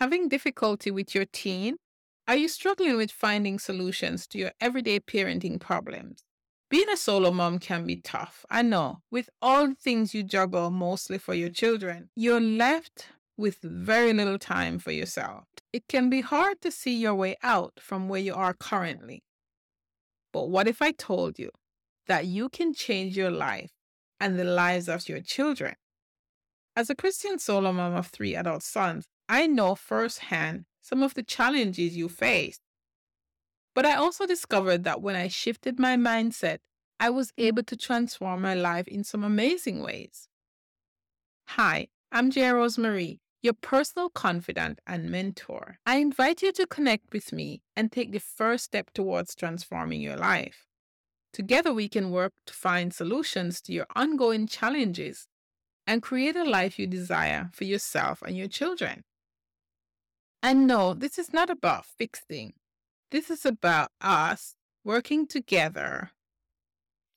Having difficulty with your teen? Are you struggling with finding solutions to your everyday parenting problems? Being a solo mom can be tough. I know. With all the things you juggle mostly for your children, you're left with very little time for yourself. It can be hard to see your way out from where you are currently. But what if I told you that you can change your life and the lives of your children? As a Christian solo mom of three adult sons, I know firsthand some of the challenges you face. But I also discovered that when I shifted my mindset, I was mm-hmm. able to transform my life in some amazing ways. Hi, I'm J. Rosemary, your personal confidant and mentor. I invite you to connect with me and take the first step towards transforming your life. Together, we can work to find solutions to your ongoing challenges and create a life you desire for yourself and your children. And no, this is not about fixing. This is about us working together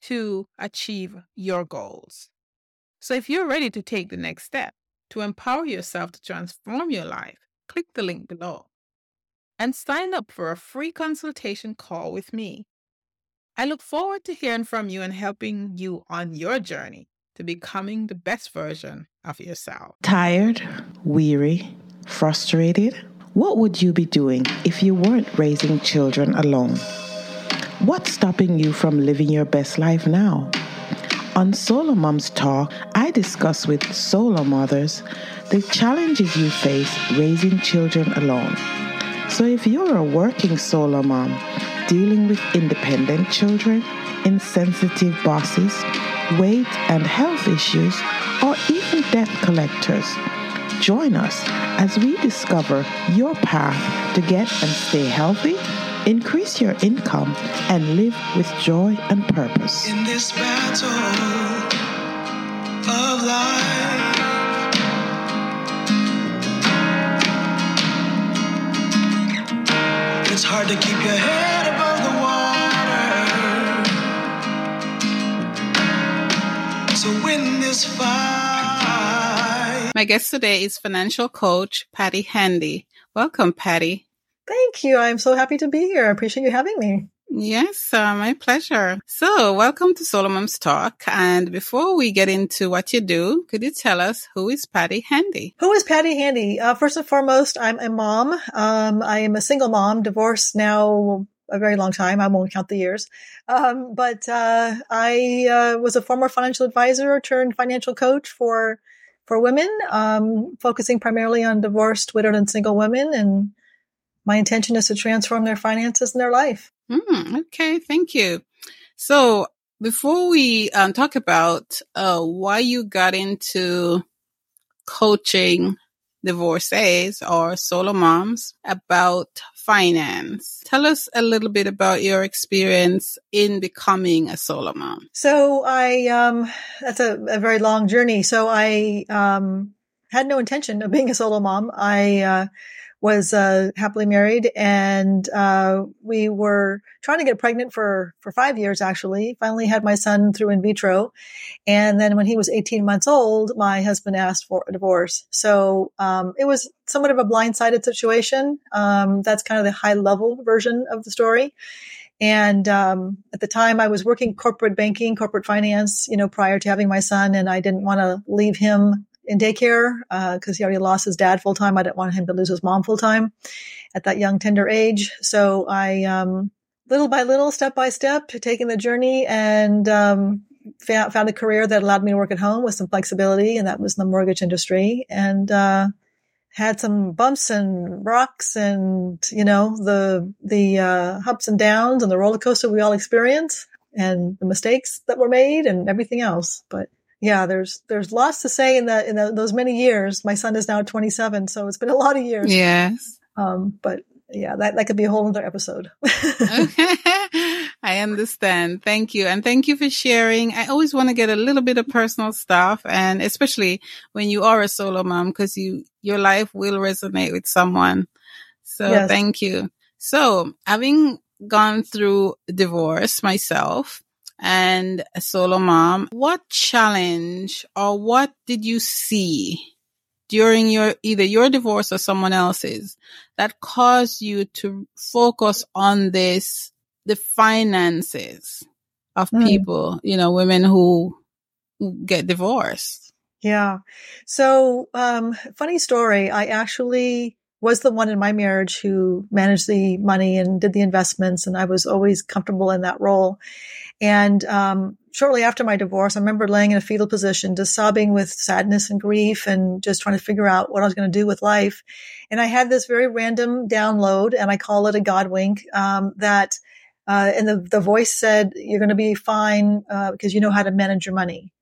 to achieve your goals. So if you're ready to take the next step to empower yourself to transform your life, click the link below and sign up for a free consultation call with me. I look forward to hearing from you and helping you on your journey to becoming the best version of yourself. Tired, weary, frustrated? What would you be doing if you weren't raising children alone? What's stopping you from living your best life now? On Solo Moms Talk, I discuss with solo mothers the challenges you face raising children alone. So if you're a working solo mom dealing with independent children, insensitive bosses, weight and health issues, or even debt collectors, Join us as we discover your path to get and stay healthy, increase your income, and live with joy and purpose. In this battle of life, it's hard to keep your head above the water. So win this fight. My guest today is financial coach Patti Handy. Welcome, Patti. Thank you. I'm so happy to be here. I appreciate you having me. Yes, uh, my pleasure. So, welcome to Solo Moms Talk. And before we get into what you do, could you tell us who is Patti Handy? Who is Patti Handy? Uh, first and foremost, I'm a mom. Um, I am a single mom, divorced now a very long time. I won't count the years. Um, but uh, I uh, was a former financial advisor turned financial coach for for women, um, focusing primarily on divorced, widowed, and single women. And my intention is to transform their finances and their life. Mm, okay, thank you. So before we um, talk about uh, why you got into coaching divorcees or solo moms about finance. Tell us a little bit about your experience in becoming a solo mom. So I, um, that's a, a very long journey. So I, um, had no intention of being a solo mom. I, uh, was uh, happily married, and uh, we were trying to get pregnant for for five years. Actually, finally had my son through in vitro, and then when he was 18 months old, my husband asked for a divorce. So um, it was somewhat of a blindsided situation. Um, that's kind of the high level version of the story. And um, at the time, I was working corporate banking, corporate finance, you know, prior to having my son, and I didn't want to leave him in daycare because uh, he already lost his dad full time. I didn't want him to lose his mom full time at that young tender age. So I, um, little by little, step by step, taking the journey and um, found, found a career that allowed me to work at home with some flexibility, and that was in the mortgage industry. And uh, had some bumps and rocks, and you know the the uh, ups and downs and the roller coaster we all experience, and the mistakes that were made, and everything else. But yeah, there's there's lots to say in that in the, those many years. My son is now 27, so it's been a lot of years. Yes. Um, but yeah, that that could be a whole other episode. I understand. Thank you. And thank you for sharing. I always want to get a little bit of personal stuff and especially when you are a solo mom because you your life will resonate with someone. So yes. thank you. So having gone through divorce myself, and a solo mom, what challenge or what did you see during your either your divorce or someone else's that caused you to focus on this the finances of Mm. people, you know, women who get divorced. Yeah. So, um, funny story. I actually was the one in my marriage who managed the money and did the investments, and I was always comfortable in that role. And um, shortly after my divorce, I remember laying in a fetal position, just sobbing with sadness and grief, and just trying to figure out what I was going to do with life. And I had this very random download, and I call it a God wink. Um, that, uh, and the the voice said, "You're going to be fine uh, because you know how to manage your money."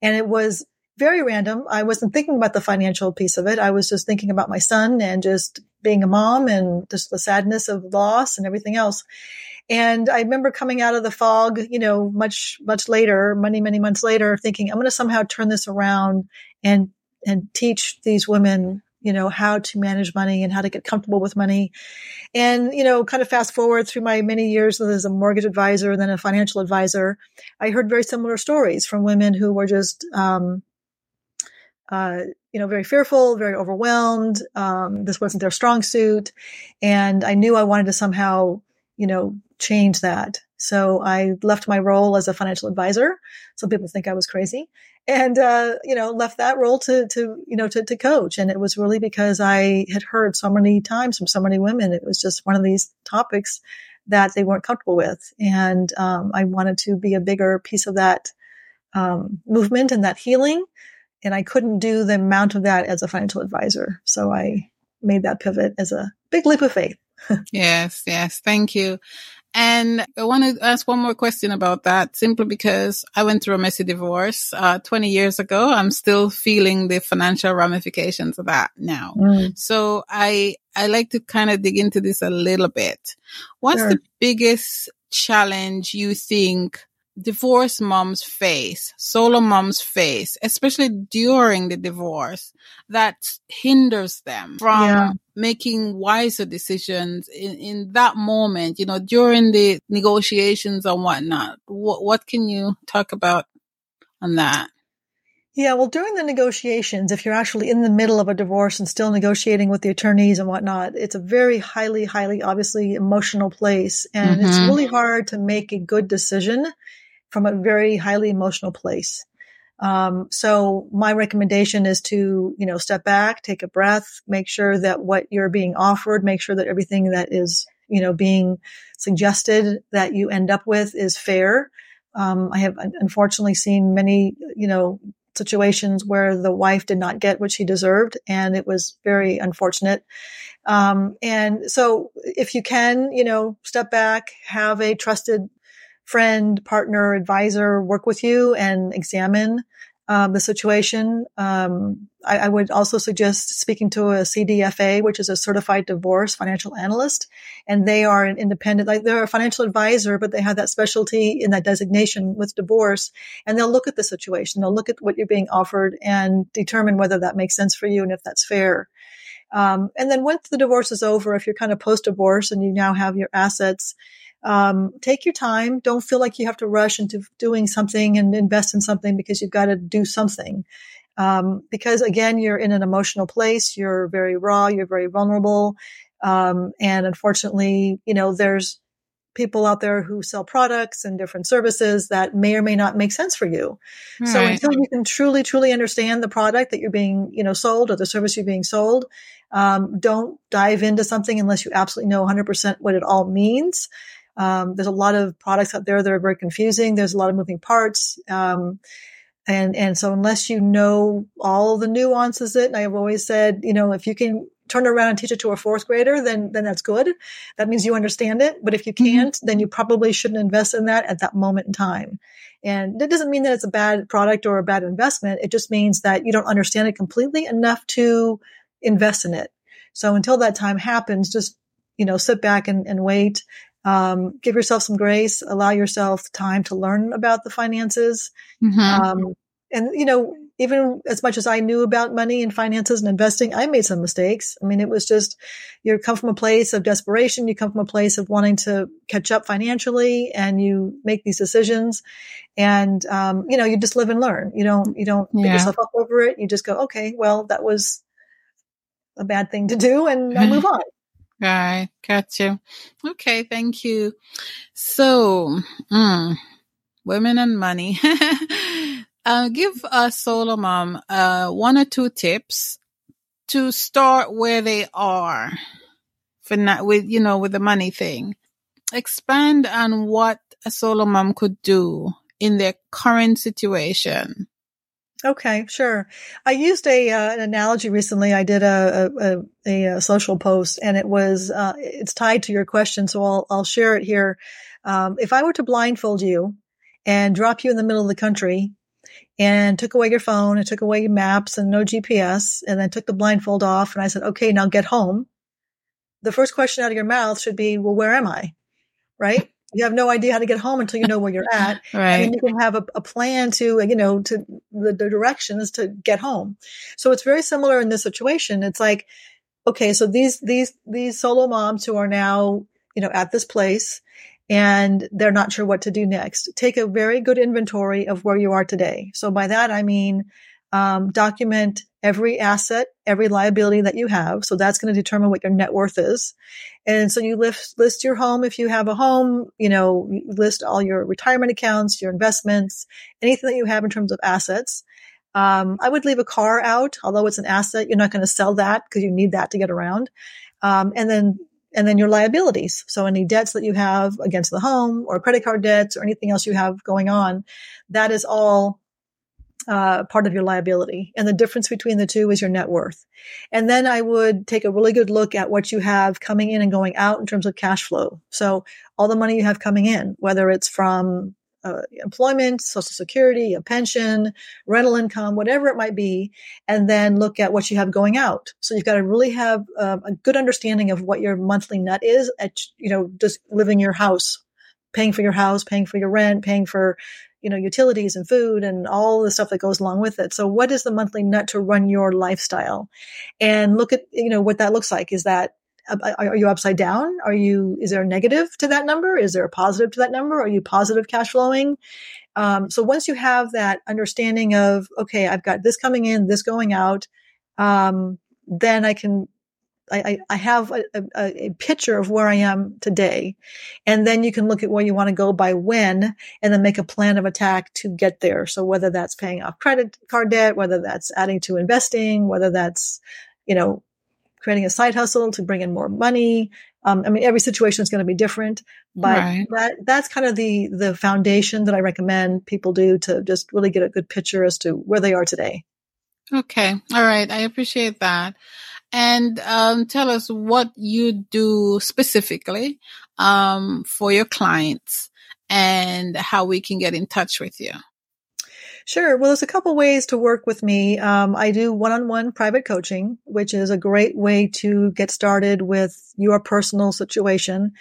And it was very random. I wasn't thinking about the financial piece of it. I was just thinking about my son and just being a mom and just the sadness of loss and everything else. And I remember coming out of the fog, you know, much, much later, many, many months later, thinking I'm going to somehow turn this around and, and teach these women, you know, how to manage money and how to get comfortable with money. And, you know, kind of fast forward through my many years as a mortgage advisor then a financial advisor, I heard very similar stories from women who were just, um, uh, you know, very fearful, very overwhelmed. Um, this wasn't their strong suit. And I knew I wanted to somehow, you know, change that. So I left my role as a financial advisor. Some people think I was crazy and, uh, you know, left that role to, to, you know, to, to coach. And it was really because I had heard so many times from so many women. It was just one of these topics that they weren't comfortable with. And, um, I wanted to be a bigger piece of that, um, movement and that healing and I couldn't do the amount of that as a financial advisor. So I made that pivot as a big leap of faith. Yes, yes. Thank you. And I want to ask one more question about that simply because I went through a messy divorce uh, 20 years ago. I'm still feeling the financial ramifications of that now. Mm. So I, I like to kind of dig into this a little bit. What's Sure. the biggest challenge you think divorced moms face, solo moms face, especially during the divorce that hinders them from Yeah. making wiser decisions in, in that moment, you know, during the negotiations and whatnot? What, what can you talk about on that? Yeah, well, during the negotiations, if you're actually in the middle of a divorce and still negotiating with the attorneys and whatnot, it's a very highly, highly, obviously emotional place. And it's Mhm. really hard to make a good decision from a very highly emotional place. Um, so my recommendation is to, you know, step back, take a breath, make sure that what you're being offered, make sure that everything that is, you know, being suggested that you end up with is fair. Um, I have unfortunately seen many, you know, situations where the wife did not get what she deserved and it was very unfortunate. Um, and so if you can, you know, step back, have a trusted friend, partner, advisor work with you and examine um, the situation. Um, I, I would also suggest speaking to a CDFA, which is a certified divorce financial analyst, and they are an independent, like they're a financial advisor, but they have that specialty in that designation with divorce, and they'll look at the situation, they'll look at what you're being offered, and determine whether that makes sense for you and if that's fair. Um, and then once the divorce is over, if you're kind of post divorce and you now have your assets, um, take your time. Don't feel like you have to rush into doing something and invest in something because you've got to do something. Um, because again, you're in an emotional place. You're very raw. You're very vulnerable. Um, and unfortunately, you know, there's people out there who sell products and different services that may or may not make sense for you. So until you can truly, truly understand the product that you're being, you know, sold or the service you're being sold, um, don't dive into something unless you absolutely know 100% what it all means. Um, there's a lot of products out there that are very confusing. There's a lot of moving parts. Um, and, and so unless you know all the nuances it, and I've always said, you know, if you can turn around and teach it to a fourth grader, then, then that's good. That means you understand it. But if you can't, then you probably shouldn't invest in that at that moment in time. And that doesn't mean that it's a bad product or a bad investment. It just means that you don't understand it completely enough to invest in it. So until that time happens, just, you know, sit back and, and wait. Um, give yourself some grace, allow yourself time to learn about the finances. Mhm. Um, and you know, even as much as I knew about money and finances and investing, I made some mistakes. I mean, it was just, you come from a place of desperation. You come from a place of wanting to catch up financially and you make these decisions and, um, you know, you just live and learn. You don't, you don't beat yourself up over it. You just go, okay, well, that was, a bad thing to do and I move on. Right. Got you. Okay. Thank you. So, mm, women and money. uh, give a solo mom uh, one or two tips to start where they are for not with you know with the money thing. Expand on what a solo mom could do in their current situation. Okay, sure. I used a uh, an analogy recently. I did a a, a, a social post, and it was uh, it's tied to your question, so I'll I'll share it here. Um, if I were to blindfold you and drop you in the middle of the country and took away your phone and took away your maps and no GPS and then took the blindfold off and I said, okay, now get home. The first question out of your mouth should be, well, where am I? Right? You have no idea how to get home until you know where you're at. right. And you can have a, a, plan to, you know, to the, the directions to get home. So it's very similar in this situation. It's like, okay, so these, these, these solo moms who are now, you know, at this place and they're not sure what to do next. Take a very good inventory of where you are today. So by that, I mean, um, document every asset, every liability that you have. So that's going to determine what your net worth is. And so you list, list your home. If you have a home, you know, list all your retirement accounts, your investments, anything that you have in terms of assets. Um, I would leave a car out, although it's an asset. You're not going to sell that because you need that to get around. Um, and then and then your liabilities. So any debts that you have against the home or credit card debts or anything else you have going on, that is all uh, part of your liability. And the difference between the two is your net worth. And then I would take a really good look at what you have coming in and going out in terms of cash flow. So all the money you have coming in, whether it's from uh, employment, social security, a pension, rental income, whatever it might be, and then look at what you have going out. So you've got to really have uh, a good understanding of what your monthly net is at, you know, just living your house, paying for your house, paying for your rent, paying for, you know, utilities and food and all the stuff that goes along with it. So what is the monthly nut to run your lifestyle? And look at, you know, what that looks like. Is that are you upside down? Are you, is there a negative to that number? Is there a positive to that number? Are you positive cash flowing? Um, so once you have that understanding of, okay, I've got this coming in, this going out, um, then I can, I, I have a, a, a, picture of where I am today. And then you can look at where you want to go by when and then make a plan of attack to get there. So whether that's paying off credit card debt, whether that's adding to investing, whether that's, you know, creating a side hustle to bring in more money. Um, I mean, every situation is going to be different, but right. that that's kind of the the foundation that I recommend people do to just really get a good picture as to where they are today. Okay, all right, I appreciate that. And um, tell us what you do specifically um, for your clients and how we can get in touch with you. Sure. Well, there's a couple ways to work with me. Um, I do one-on-one private coaching, which is a great way to get started with your personal situation.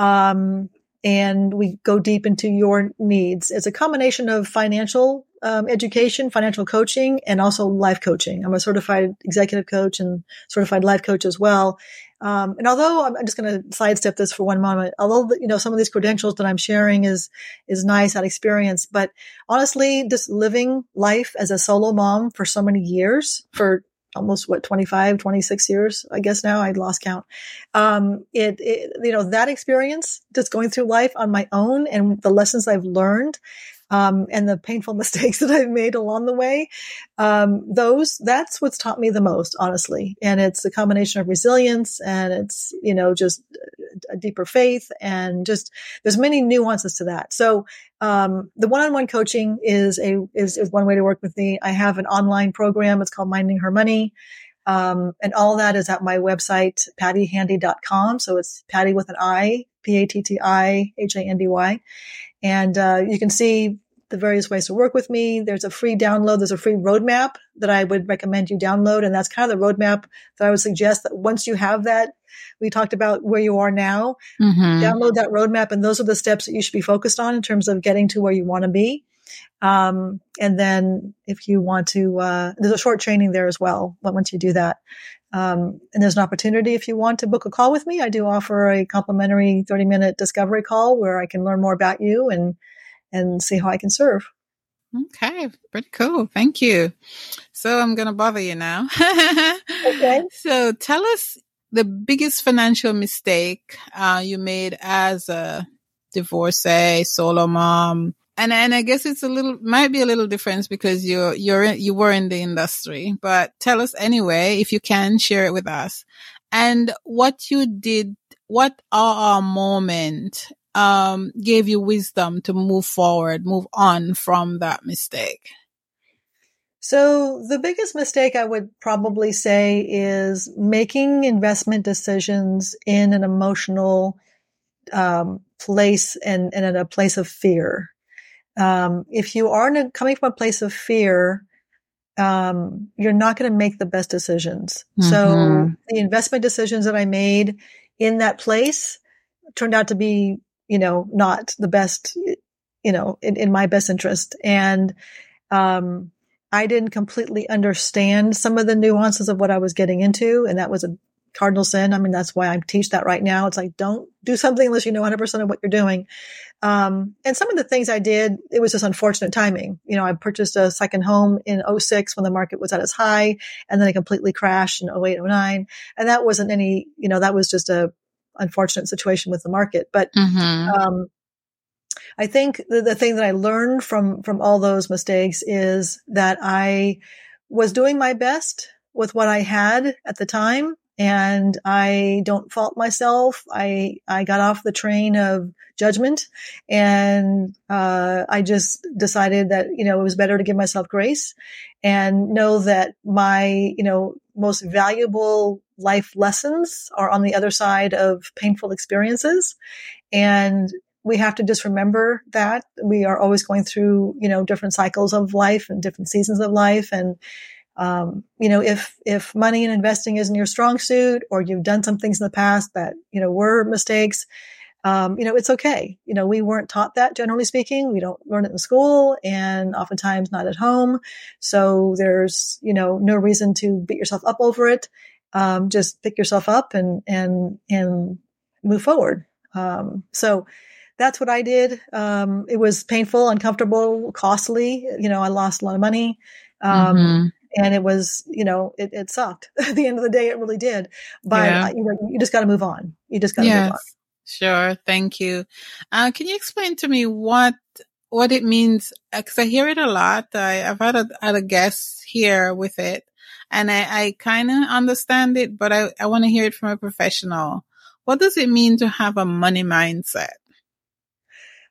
Um, and we go deep into your needs. It's a combination of financial um, education, financial coaching, and also life coaching. I'm a certified executive coach and certified life coach as well. Um, and although I'm just going to sidestep this for one moment, although you know some of these credentials that I'm sharing is is nice that experience, but honestly, just living life as a solo mom for so many years, for almost what 25 26 years i guess now? I lost count. Um it, it, you know that experience just going through life on my own and the lessons i've learned um, and the painful mistakes that I've made along the way. Um, those, that's what's taught me the most, honestly. And it's a combination of resilience and it's, you know, just a deeper faith and just there's many nuances to that. So, um, the one-on-one coaching is a, is, is one way to work with me. I have an online program. It's called Minding Her Money. Um, and all that is at my website, pattihandy.com. So it's Patti with an I, P-A-T-T-I-H-A-N-D-Y. And uh, you can see the various ways to work with me. There's a free download. There's a free roadmap that I would recommend you download. And that's kind of the roadmap that I would suggest that once you have that, we talked about where you are now, mm-hmm. download that roadmap. And those are the steps that you should be focused on in terms of getting to where you want to be. Um, and then if you want to, uh, there's a short training there as well but once you do that. Um, and there's an opportunity if you want to book a call with me. I do offer a complimentary 30 minute discovery call where I can learn more about you and, and see how I can serve. Okay, pretty cool. Thank you. So I'm going to bother you now. Okay. So tell us the biggest financial mistake uh, you made as a divorcee, solo mom. And and I guess it's a little might be a little difference because you're you're in, you were in the industry, but tell us anyway if you can share it with us. And what you did, what our moment um, gave you wisdom to move forward, move on from that mistake? So the biggest mistake I would probably say is making investment decisions in an emotional um, place and, and in a place of fear. Um, if you are a, coming from a place of fear, um, you're not going to make the best decisions. Mm-hmm. So the investment decisions that I made in that place turned out to be, you know, not the best, you know, in, in my best interest. And, um, I didn't completely understand some of the nuances of what I was getting into. And that was a cardinal sin. I mean, that's why I teach that right now. It's like, don't do something unless you know 100% of what you're doing. Um, and some of the things I did, it was just unfortunate timing. You know, I purchased a second home in 06 when the market was at its high and then it completely crashed in 08, 09. And that wasn't any, you know, that was just a unfortunate situation with the market. But, mm-hmm. um, I think the, the thing that I learned from, from all those mistakes is that I was doing my best with what I had at the time and I don't fault myself. I, I got off the train of judgment and, uh, I just decided that, you know, it was better to give myself grace and know that my, you know, most valuable life lessons are on the other side of painful experiences. And we have to just remember that we are always going through, you know, different cycles of life and different seasons of life. And, um, you know, if, if money and investing isn't your strong suit or you've done some things in the past that, you know, were mistakes, um, you know, it's okay. You know, we weren't taught that generally speaking. We don't learn it in school and oftentimes not at home. So there's, you know, no reason to beat yourself up over it. Um, just pick yourself up and, and, and move forward. Um, so that's what I did. Um, it was painful, uncomfortable, costly. You know, I lost a lot of money. Um, mm-hmm and it was, you know, it, it sucked. At the end of the day, it really did. But yeah. you know, you just got to move on. You just got to yes. move on. Sure. Thank you. Uh, can you explain to me what what it means? Because uh, I hear it a lot. I, have had a, had a guest here with it, and I, I kind of understand it, but I, I want to hear it from a professional. What does it mean to have a money mindset?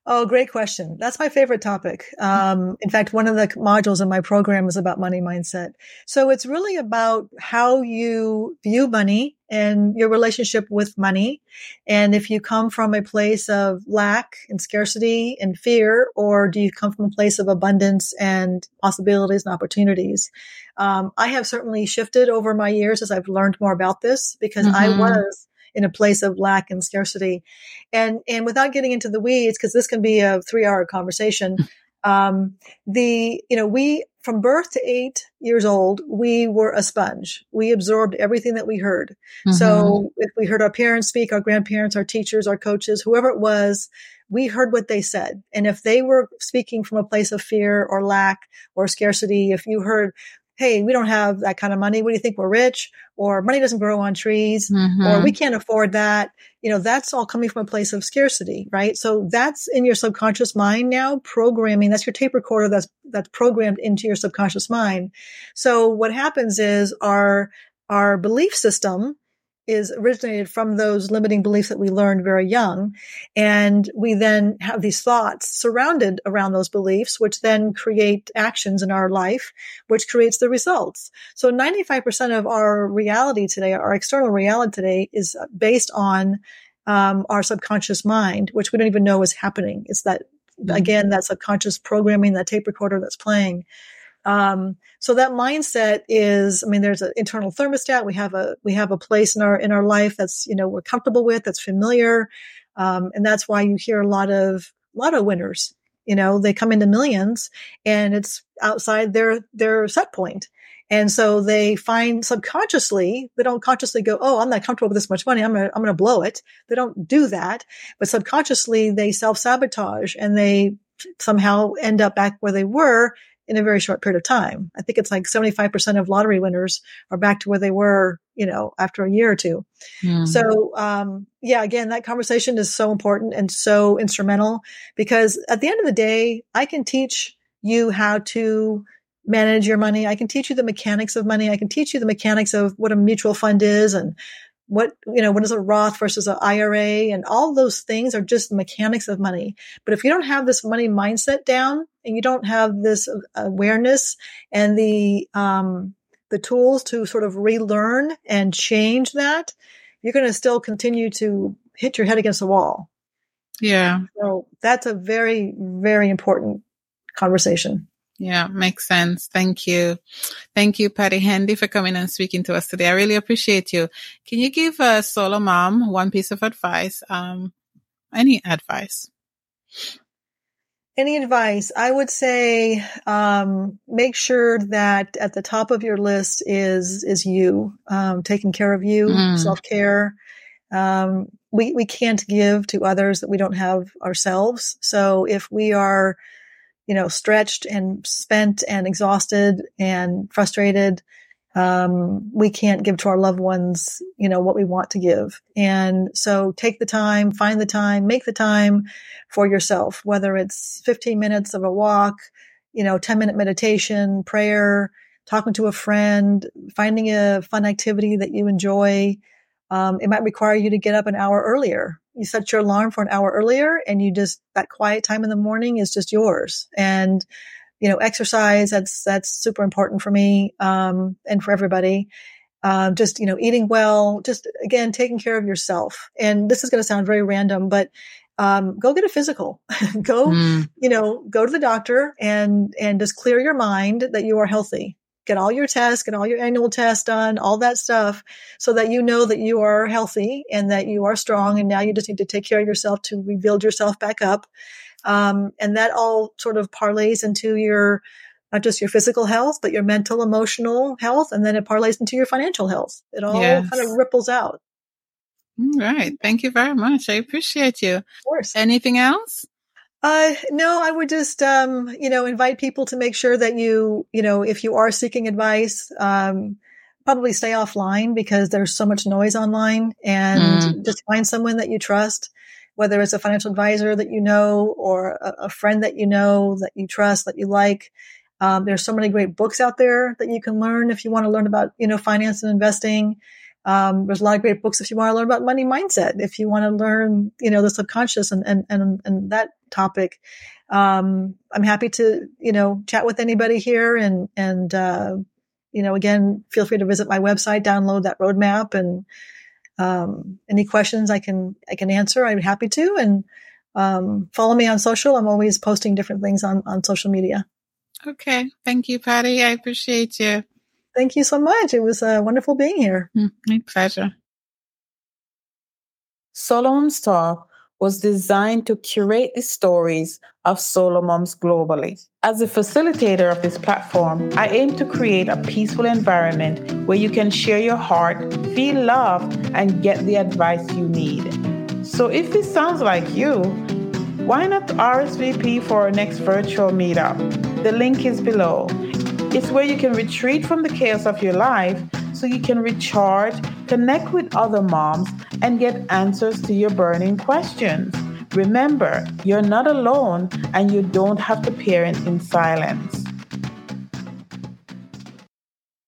Oh, great question. That's my favorite topic. Um, in fact, one of the modules in my program is about money mindset. So it's really about how you view money and your relationship with money. And if you come from a place of lack and scarcity and fear, or do you come from a place of abundance and possibilities and opportunities? Um, I have certainly shifted over my years as I've learned more about this because mm-hmm. I was in a place of lack and scarcity. And, and without getting into the weeds, because this can be a three hour conversation, um, the, you know, we, from birth to eight years old, we were a sponge. We absorbed everything that we heard. Mm-hmm. So if we heard our parents speak, our grandparents, our teachers, our coaches, whoever it was, we heard what they said. And if they were speaking from a place of fear or lack or scarcity, if you heard, Hey, we don't have that kind of money. What do you think? We're rich or money doesn't grow on trees mm-hmm. or we can't afford that. You know, that's all coming from a place of scarcity, right? So that's in your subconscious mind now programming. That's your tape recorder that's, that's programmed into your subconscious mind. So what happens is our, our belief system is originated from those limiting beliefs that we learned very young. And we then have these thoughts surrounded around those beliefs, which then create actions in our life, which creates the results. So 95% of our reality today, our external reality today is based on um, our subconscious mind, which we don't even know is happening. It's that, mm-hmm. again, that subconscious programming, that tape recorder that's playing. Um, so that mindset is, I mean, there's an internal thermostat. We have a, we have a place in our, in our life that's, you know, we're comfortable with, that's familiar. Um, and that's why you hear a lot of lotto winners. You know, they come into millions and it's outside their, their set point. And so they find subconsciously, they don't consciously go, Oh, I'm not comfortable with this much money. I'm going to, I'm going to blow it. They don't do that, but subconsciously they self sabotage and they somehow end up back where they were in a very short period of time. I think it's like 75% of lottery winners are back to where they were, you know, after a year or two. Mm. So, um, yeah, again, that conversation is so important and so instrumental because at the end of the day, I can teach you how to manage your money. I can teach you the mechanics of money. I can teach you the mechanics of what a mutual fund is and what, you know, what is a Roth versus an IRA and all those things are just mechanics of money. But if you don't have this money mindset down and you don't have this awareness and the, um, the tools to sort of relearn and change that, you're going to still continue to hit your head against the wall. Yeah. So that's a very, very important conversation. Yeah, makes sense. Thank you. Thank you, Patti Handy, for coming and speaking to us today. I really appreciate you. Can you give a solo mom one piece of advice? Um, any advice? Any advice? I would say, um, make sure that at the top of your list is, is you, um, taking care of you, mm. self care. Um, we, we can't give to others that we don't have ourselves. So if we are, you know, stretched and spent and exhausted and frustrated, um, we can't give to our loved ones, you know, what we want to give. And so take the time, find the time, make the time for yourself, whether it's 15 minutes of a walk, you know, 10 minute meditation, prayer, talking to a friend, finding a fun activity that you enjoy. Um, it might require you to get up an hour earlier you set your alarm for an hour earlier and you just, that quiet time in the morning is just yours. And, you know, exercise, that's, that's super important for me, um, and for everybody. Um, just, you know, eating well, just again, taking care of yourself. And this is going to sound very random, but, um, go get a physical, go, mm. you know, go to the doctor and, and just clear your mind that you are healthy get all your tests, get all your annual tests done, all that stuff so that you know that you are healthy and that you are strong. And now you just need to take care of yourself to rebuild yourself back up. Um, and that all sort of parlays into your, not just your physical health, but your mental, emotional health. And then it parlays into your financial health. It all yes. kind of ripples out. All right. Thank you very much. I appreciate you. Of course. Anything else? Uh, no, I would just, um, you know, invite people to make sure that you, you know, if you are seeking advice, um, probably stay offline because there's so much noise online and mm. just find someone that you trust, whether it's a financial advisor that you know or a, a friend that you know that you trust, that you like. Um, there's so many great books out there that you can learn if you want to learn about, you know, finance and investing. Um, there's a lot of great books if you want to learn about money mindset, if you want to learn, you know, the subconscious and, and, and, and that topic. Um, I'm happy to, you know, chat with anybody here and, and, uh, you know, again, feel free to visit my website, download that roadmap and, um, any questions I can, I can answer. I'm happy to. And, um, follow me on social. I'm always posting different things on, on social media. Okay. Thank you, Patti. I appreciate you. Thank you so much. It was uh, wonderful being here. Mm, my pleasure. Solo Moms Talk was designed to curate the stories of solo moms globally. As a facilitator of this platform, I aim to create a peaceful environment where you can share your heart, feel loved, and get the advice you need. So if this sounds like you, why not RSVP for our next virtual meetup? The link is below. It's where you can retreat from the chaos of your life so you can recharge, connect with other moms, and get answers to your burning questions. Remember, you're not alone and you don't have to parent in silence.